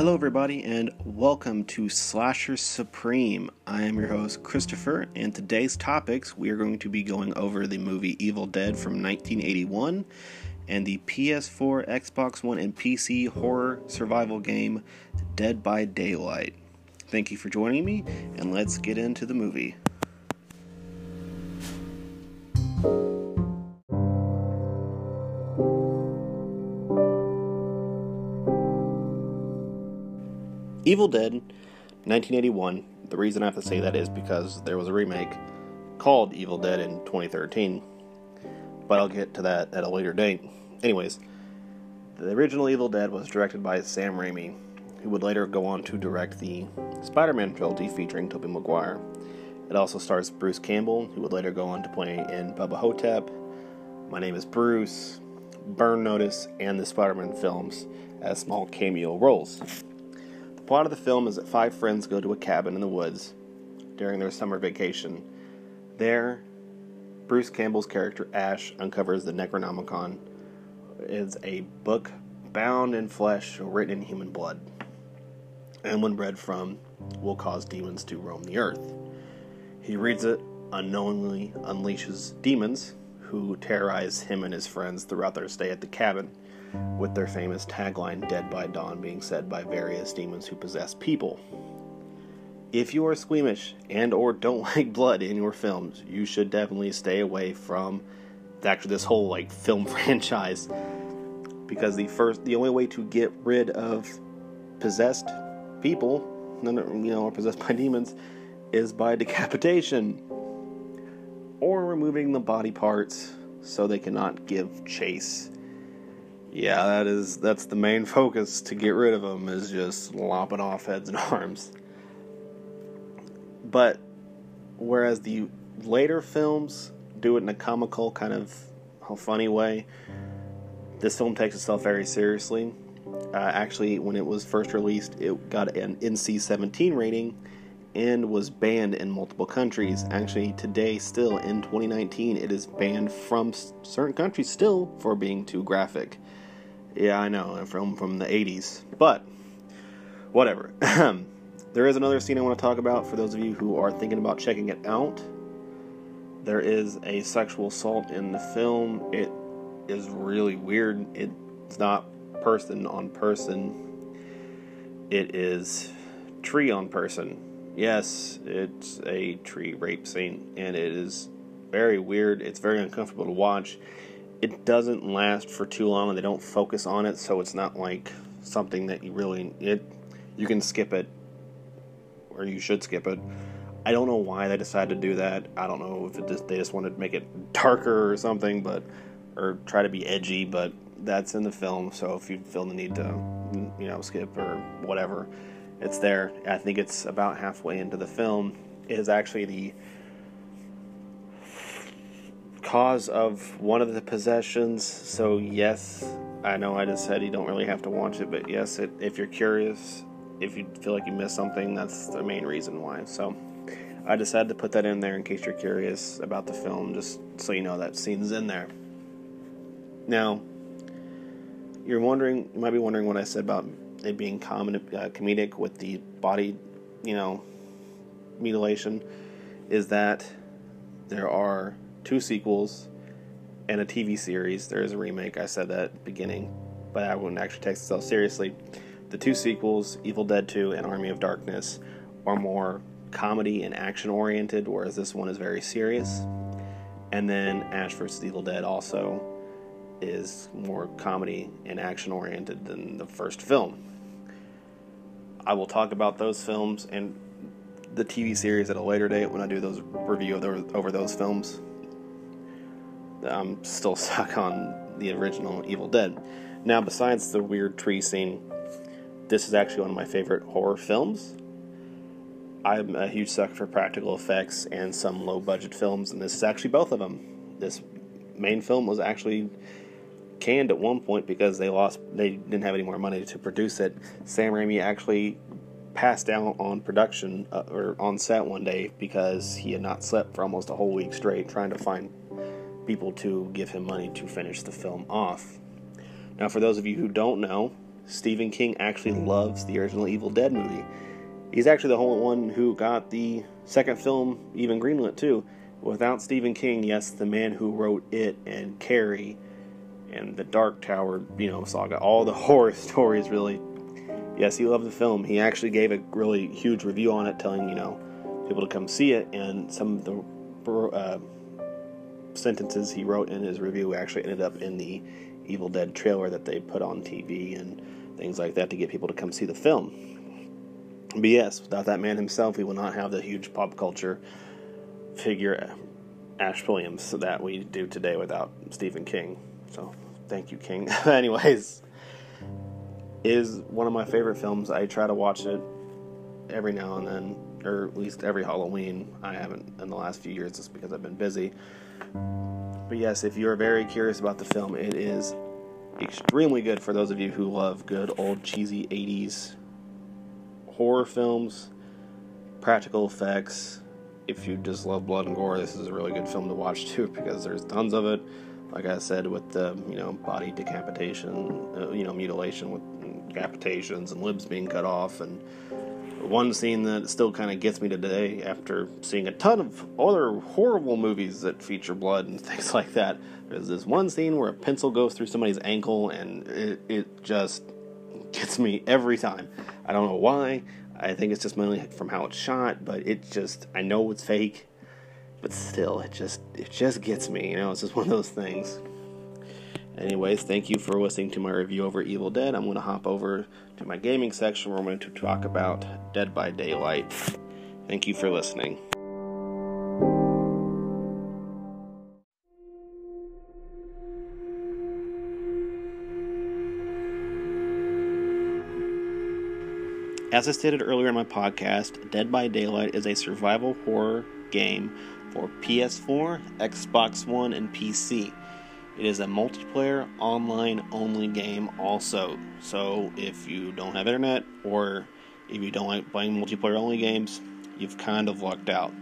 Hello, everybody, and welcome to Slasher Supreme. I am your host, Christopher, and today's topics we are going to be going over the movie Evil Dead from 1981 and the PS4, Xbox One, and PC horror survival game Dead by Daylight. Thank you for joining me, and let's get into the movie. Evil Dead 1981. The reason I have to say that is because there was a remake called Evil Dead in 2013. But I'll get to that at a later date. Anyways, the original Evil Dead was directed by Sam Raimi, who would later go on to direct the Spider Man trilogy featuring Tobey Maguire. It also stars Bruce Campbell, who would later go on to play in Bubba Ho-Tep, My Name is Bruce, Burn Notice, and the Spider Man films as small cameo roles plot of the film is that five friends go to a cabin in the woods during their summer vacation. There, Bruce Campbell's character Ash uncovers the Necronomicon. It's a book bound in flesh, written in human blood, and when read from, will cause demons to roam the earth. He reads it, unknowingly unleashes demons who terrorize him and his friends throughout their stay at the cabin with their famous tagline Dead by Dawn being said by various demons who possess people. If you are squeamish and or don't like blood in your films, you should definitely stay away from actually this whole like film franchise because the first the only way to get rid of possessed people, you know, or possessed by demons is by decapitation or removing the body parts so they cannot give chase yeah, that is that's the main focus to get rid of them is just lopping off heads and arms. But whereas the later films do it in a comical kind of funny way, this film takes itself very seriously. Uh, actually, when it was first released, it got an NC-17 rating and was banned in multiple countries. Actually, today, still in 2019, it is banned from certain countries still for being too graphic. Yeah, I know, film from the 80s. But, whatever. there is another scene I want to talk about for those of you who are thinking about checking it out. There is a sexual assault in the film. It is really weird. It's not person on person, it is tree on person. Yes, it's a tree rape scene, and it is very weird. It's very uncomfortable to watch it doesn't last for too long and they don't focus on it so it's not like something that you really it you can skip it or you should skip it. I don't know why they decided to do that. I don't know if just, they just wanted to make it darker or something but or try to be edgy but that's in the film so if you feel the need to you know skip or whatever it's there. I think it's about halfway into the film. It is actually the cause of one of the possessions. So, yes, I know I just said you don't really have to watch it, but yes, it, if you're curious, if you feel like you missed something, that's the main reason why. So, I decided to put that in there in case you're curious about the film, just so you know that scene's in there. Now, you're wondering, you might be wondering what I said about it being common, uh, comedic with the body, you know, mutilation, is that there are two sequels, and a TV series. There is a remake. I said that at the beginning, but I wouldn't actually take itself seriously. The two sequels, Evil Dead 2 and Army of Darkness, are more comedy and action oriented, whereas this one is very serious. And then Ash vs. Evil Dead also is more comedy and action oriented than the first film. I will talk about those films and the TV series at a later date when I do those review over those films. I'm still stuck on the original Evil Dead. Now, besides the weird tree scene, this is actually one of my favorite horror films. I'm a huge sucker for practical effects and some low budget films, and this is actually both of them. This main film was actually canned at one point because they lost they didn't have any more money to produce it. Sam Raimi actually passed out on production uh, or on set one day because he had not slept for almost a whole week straight trying to find people to give him money to finish the film off. Now, for those of you who don't know, Stephen King actually loves the original Evil Dead movie. He's actually the only one who got the second film even greenlit too. Without Stephen King, yes, the man who wrote it and Carrie and the Dark Tower, you know, saga, all the horror stories really. Yes, he loved the film. He actually gave a really huge review on it, telling you know people to come see it, and some of the uh, sentences he wrote in his review actually ended up in the Evil Dead trailer that they put on TV and things like that to get people to come see the film. But yes, without that man himself, we will not have the huge pop culture figure Ash Williams that we do today without Stephen King. So thank you, King. Anyways, is one of my favorite films. I try to watch it every now and then, or at least every Halloween. I haven't in the last few years just because I've been busy. But yes, if you're very curious about the film, it is extremely good for those of you who love good old cheesy 80s horror films, practical effects. If you just love blood and gore, this is a really good film to watch too because there's tons of it. Like I said, with the you know body decapitation, uh, you know mutilation with decapitations and limbs being cut off, and one scene that still kind of gets me today after seeing a ton of other horrible movies that feature blood and things like that. There's this one scene where a pencil goes through somebody's ankle, and it, it just gets me every time. I don't know why. I think it's just mainly from how it's shot, but it just I know it's fake, but still it just it just gets me, you know, it's just one of those things. Anyways, thank you for listening to my review over Evil Dead. I'm going to hop over to my gaming section where I'm going to talk about Dead by Daylight. Thank you for listening. As I stated earlier in my podcast, Dead by Daylight is a survival horror game for PS4, Xbox One, and PC. It is a multiplayer, online only game, also. So if you don't have internet or if you don't like playing multiplayer only games, you've kind of lucked out.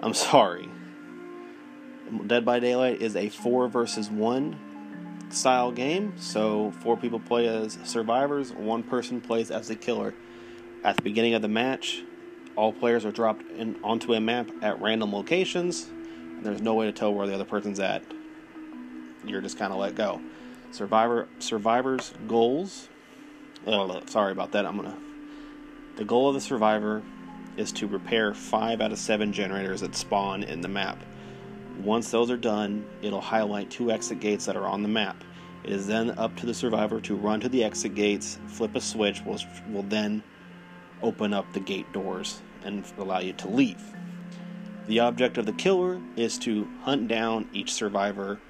I'm sorry. Dead by Daylight is a 4 versus 1 style game, so four people play as survivors, one person plays as the killer. At the beginning of the match, all players are dropped in, onto a map at random locations, and there's no way to tell where the other person's at. You're just kind of let go. Survivor survivors goals. Oh, sorry about that. I'm gonna. The goal of the survivor is to repair five out of seven generators that spawn in the map. Once those are done, it'll highlight two exit gates that are on the map. It is then up to the survivor to run to the exit gates, flip a switch, which will then open up the gate doors and allow you to leave. The object of the killer is to hunt down each survivor,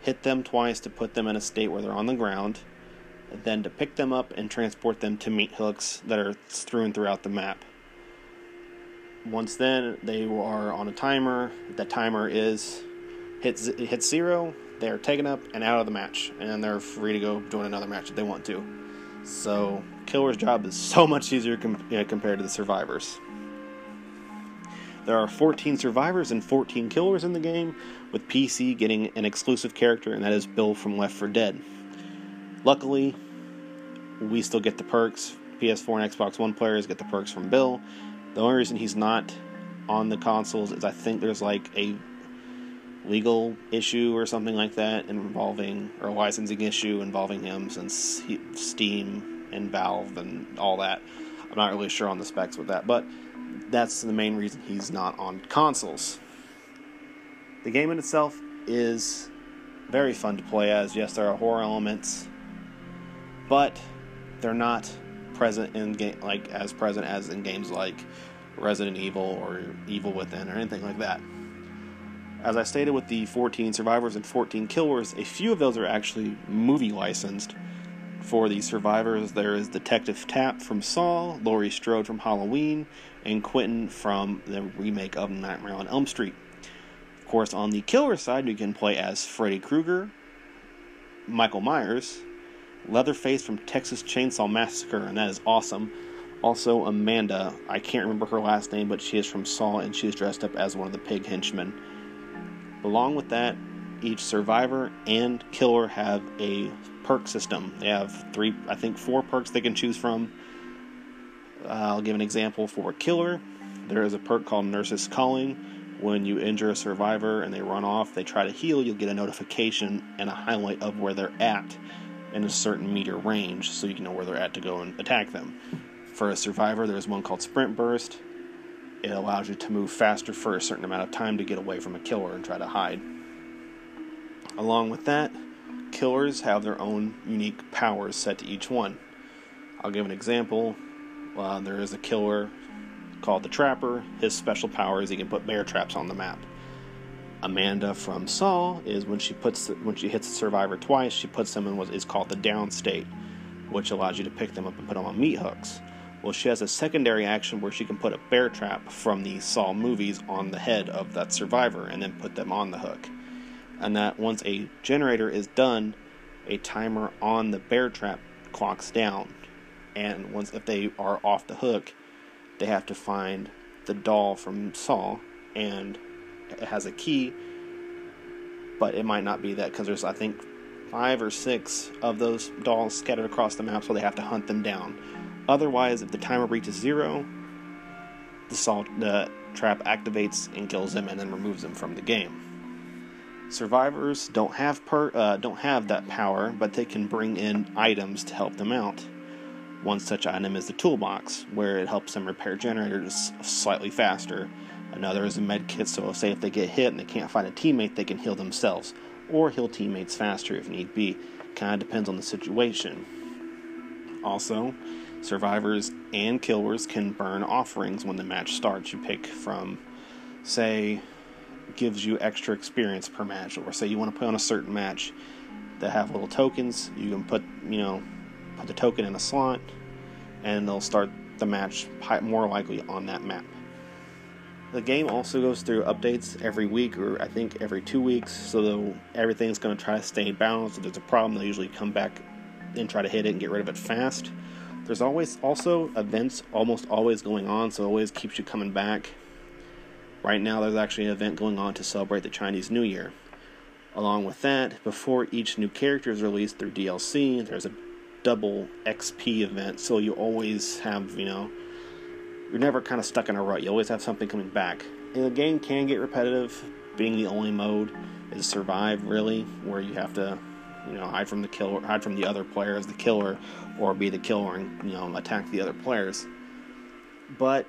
hit them twice to put them in a state where they're on the ground, then to pick them up and transport them to meat hooks that are strewn throughout the map. Once then, they are on a timer. The timer is hits hits zero. They are taken up and out of the match, and they're free to go join another match if they want to. So, killer's job is so much easier com- compared to the survivors. There are 14 survivors and 14 killers in the game, with PC getting an exclusive character, and that is Bill from Left 4 Dead. Luckily, we still get the perks. PS4 and Xbox One players get the perks from Bill. The only reason he's not on the consoles is I think there's like a legal issue or something like that involving or a licensing issue involving him since he, Steam and Valve and all that. I'm not really sure on the specs with that, but that's the main reason he's not on consoles. The game in itself is very fun to play as. Yes, there are horror elements, but they're not present in game like as present as in games like Resident Evil or Evil Within or anything like that. As I stated with the 14 survivors and 14 killers, a few of those are actually movie licensed. For the survivors, there is Detective Tapp from Saw, Laurie Strode from Halloween, and Quentin from the remake of Nightmare on Elm Street. Of course, on the killer side, you can play as Freddy Krueger, Michael Myers, Leatherface from Texas Chainsaw Massacre, and that is awesome. Also, Amanda, I can't remember her last name, but she is from Saw and she is dressed up as one of the pig henchmen. Along with that, each survivor and killer have a perk system. They have three, I think, four perks they can choose from. Uh, I'll give an example for a killer. There is a perk called Nurse's Calling. When you injure a survivor and they run off, they try to heal, you'll get a notification and a highlight of where they're at in a certain meter range so you can know where they're at to go and attack them. For a survivor, there's one called Sprint Burst. It allows you to move faster for a certain amount of time to get away from a killer and try to hide. Along with that, killers have their own unique powers set to each one. I'll give an example. Uh, there is a killer called the Trapper. His special power is he can put bear traps on the map. Amanda from Saw is when she puts when she hits a survivor twice, she puts them in what is called the down state, which allows you to pick them up and put them on meat hooks. Well, she has a secondary action where she can put a bear trap from the Saw movies on the head of that survivor and then put them on the hook. And that once a generator is done, a timer on the bear trap clocks down. And once if they are off the hook, they have to find the doll from Saw and it has a key, but it might not be that because there's I think five or six of those dolls scattered across the map, so they have to hunt them down. Otherwise, if the timer reaches zero, the salt the trap activates and kills them, and then removes them from the game. Survivors don't have per, uh, don't have that power, but they can bring in items to help them out. One such item is the toolbox, where it helps them repair generators slightly faster. Another is a med kit, so say if they get hit and they can't find a teammate, they can heal themselves, or heal teammates faster if need be. Kind of depends on the situation. Also, survivors and killers can burn offerings when the match starts. You pick from, say, gives you extra experience per match, or say you want to play on a certain match that have little tokens. You can put, you know, put the token in a slot, and they'll start the match more likely on that map. The game also goes through updates every week, or I think every two weeks, so everything's going to try to stay balanced. If there's a problem, they'll usually come back and try to hit it and get rid of it fast. There's always also events almost always going on, so it always keeps you coming back. Right now, there's actually an event going on to celebrate the Chinese New Year. Along with that, before each new character is released through DLC, there's a double XP event, so you always have, you know, you're never kind of stuck in a rut. You always have something coming back. And the game can get repetitive, being the only mode is survive, really, where you have to, you know, hide from the killer, hide from the other player as the killer, or be the killer and you know attack the other players. But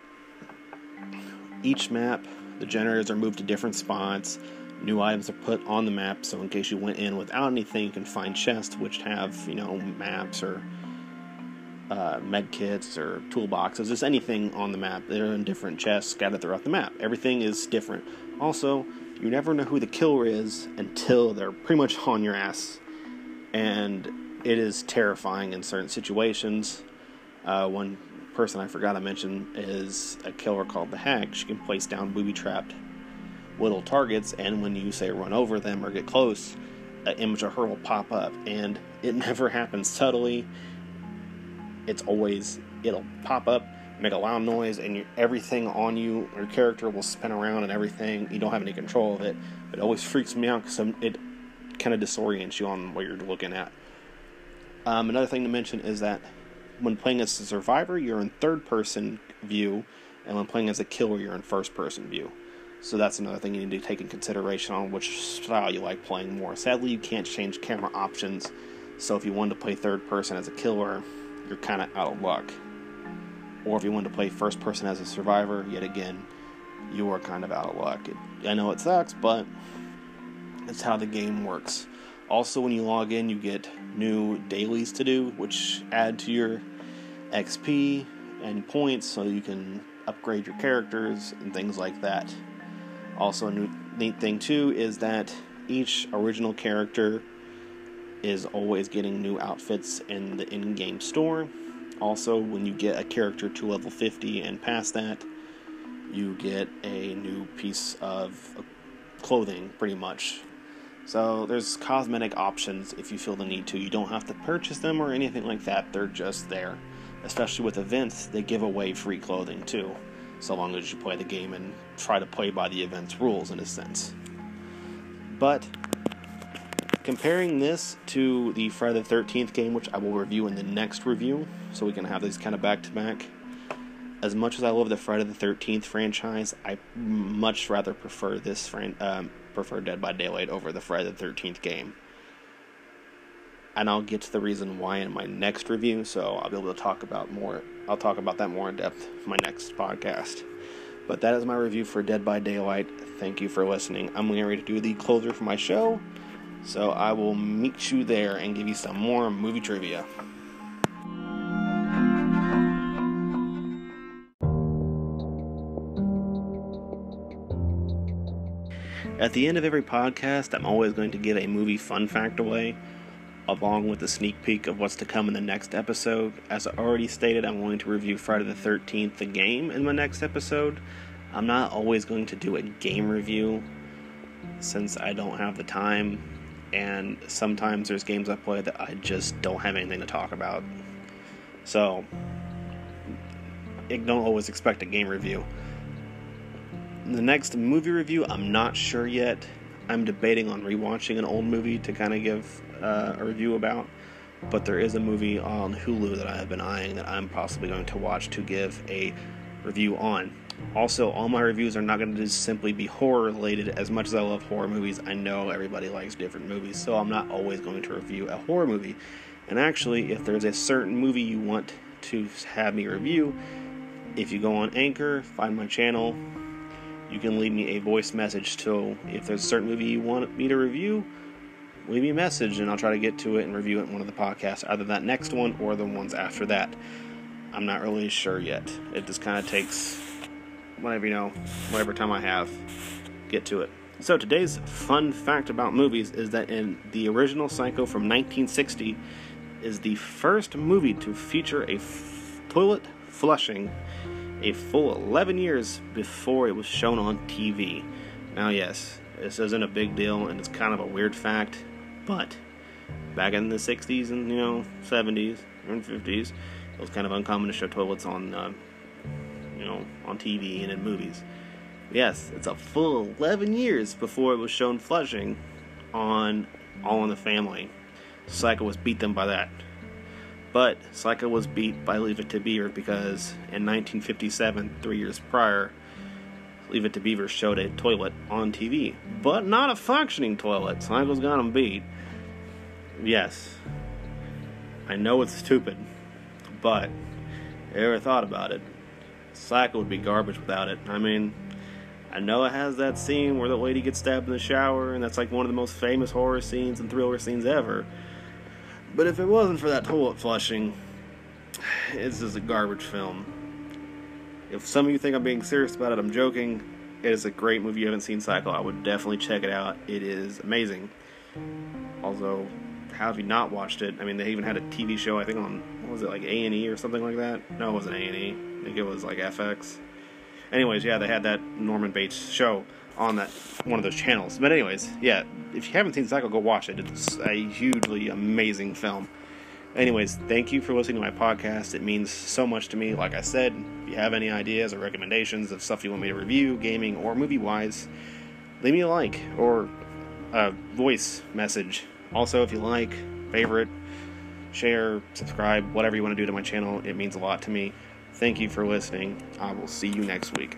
each map, the generators are moved to different spots. New items are put on the map, so in case you went in without anything, you can find chests which have, you know, maps or uh, med kits or toolboxes, just anything on the map. They're in different chests scattered throughout the map. Everything is different. Also, you never know who the killer is until they're pretty much on your ass. And it is terrifying in certain situations. Uh, person I forgot to mention is a killer called the Hag. She can place down booby trapped little targets, and when you say run over them or get close, an image of her will pop up. And it never happens subtly. It's always it'll pop up, make a loud noise, and everything on you, your character will spin around and everything. You don't have any control of it. It always freaks me out because it kind of disorients you on what you're looking at. Um, another thing to mention is that when playing as a survivor, you're in third person view, and when playing as a killer, you're in first person view. So that's another thing you need to take in consideration on which style you like playing more. Sadly, you can't change camera options, so if you wanted to play third person as a killer, you're kind of out of luck. Or if you wanted to play first person as a survivor, yet again, you are kind of out of luck. It, I know it sucks, but it's how the game works. Also, when you log in, you get new dailies to do, which add to your XP and points so you can upgrade your characters and things like that. Also, a neat thing too is that each original character is always getting new outfits in the in game store. Also, when you get a character to level 50 and past that, you get a new piece of clothing, pretty much. So there's cosmetic options if you feel the need to. You don't have to purchase them or anything like that. They're just there. Especially with events, they give away free clothing too, so long as you play the game and try to play by the event's rules in a sense. But comparing this to the Friday the 13th game, which I will review in the next review, so we can have these kind of back to back. As much as I love the Friday the 13th franchise, I much rather prefer this fran- um, prefer Dead by Daylight over the Friday the 13th game. And I'll get to the reason why in my next review, so I'll be able to talk about more. I'll talk about that more in depth in my next podcast. But that is my review for Dead by Daylight. Thank you for listening. I'm getting ready to do the closer for my show, so I will meet you there and give you some more movie trivia. At the end of every podcast, I'm always going to give a movie fun fact away, along with a sneak peek of what's to come in the next episode. As I already stated, I'm going to review Friday the 13th, the game, in my next episode. I'm not always going to do a game review since I don't have the time, and sometimes there's games I play that I just don't have anything to talk about. So, don't always expect a game review. The next movie review, I'm not sure yet. I'm debating on rewatching an old movie to kind of give uh, a review about. But there is a movie on Hulu that I have been eyeing that I'm possibly going to watch to give a review on. Also, all my reviews are not going to just simply be horror related. As much as I love horror movies, I know everybody likes different movies, so I'm not always going to review a horror movie. And actually, if there's a certain movie you want to have me review, if you go on Anchor, find my channel, you can leave me a voice message. So if there's a certain movie you want me to review, leave me a message and I'll try to get to it and review it in one of the podcasts, either that next one or the ones after that. I'm not really sure yet. It just kind of takes whatever you know, whatever time I have, get to it. So today's fun fact about movies is that in the original Psycho from 1960 is the first movie to feature a f- toilet flushing a full 11 years before it was shown on TV. Now, yes, this isn't a big deal and it's kind of a weird fact, but back in the 60s and you know 70s and 50s, it was kind of uncommon to show toilets on, uh, you know, on TV and in movies. Yes, it's a full 11 years before it was shown flushing on All in the Family. Psycho was beat them by that. But Psycho was beat by Leave It to Beaver because in 1957, three years prior, Leave It to Beaver showed a toilet on TV, but not a functioning toilet. Psycho's got him beat. Yes, I know it's stupid, but ever thought about it, Psycho would be garbage without it. I mean, I know it has that scene where the lady gets stabbed in the shower, and that's like one of the most famous horror scenes and thriller scenes ever. But if it wasn't for that toilet flushing, it's just a garbage film. If some of you think I'm being serious about it, I'm joking. It is a great movie. You haven't seen Psycho. I would definitely check it out. It is amazing. Although, how have you not watched it? I mean, they even had a TV show. I think on what was it like A and E or something like that? No, it wasn't A and E. I think it was like FX. Anyways, yeah, they had that Norman Bates show on that one of those channels. But anyways, yeah, if you haven't seen Psycho, go watch it. It's a hugely amazing film. Anyways, thank you for listening to my podcast. It means so much to me. Like I said, if you have any ideas or recommendations of stuff you want me to review, gaming or movie wise, leave me a like or a voice message. Also, if you like, favorite, share, subscribe, whatever you want to do to my channel, it means a lot to me. Thank you for listening. I will see you next week.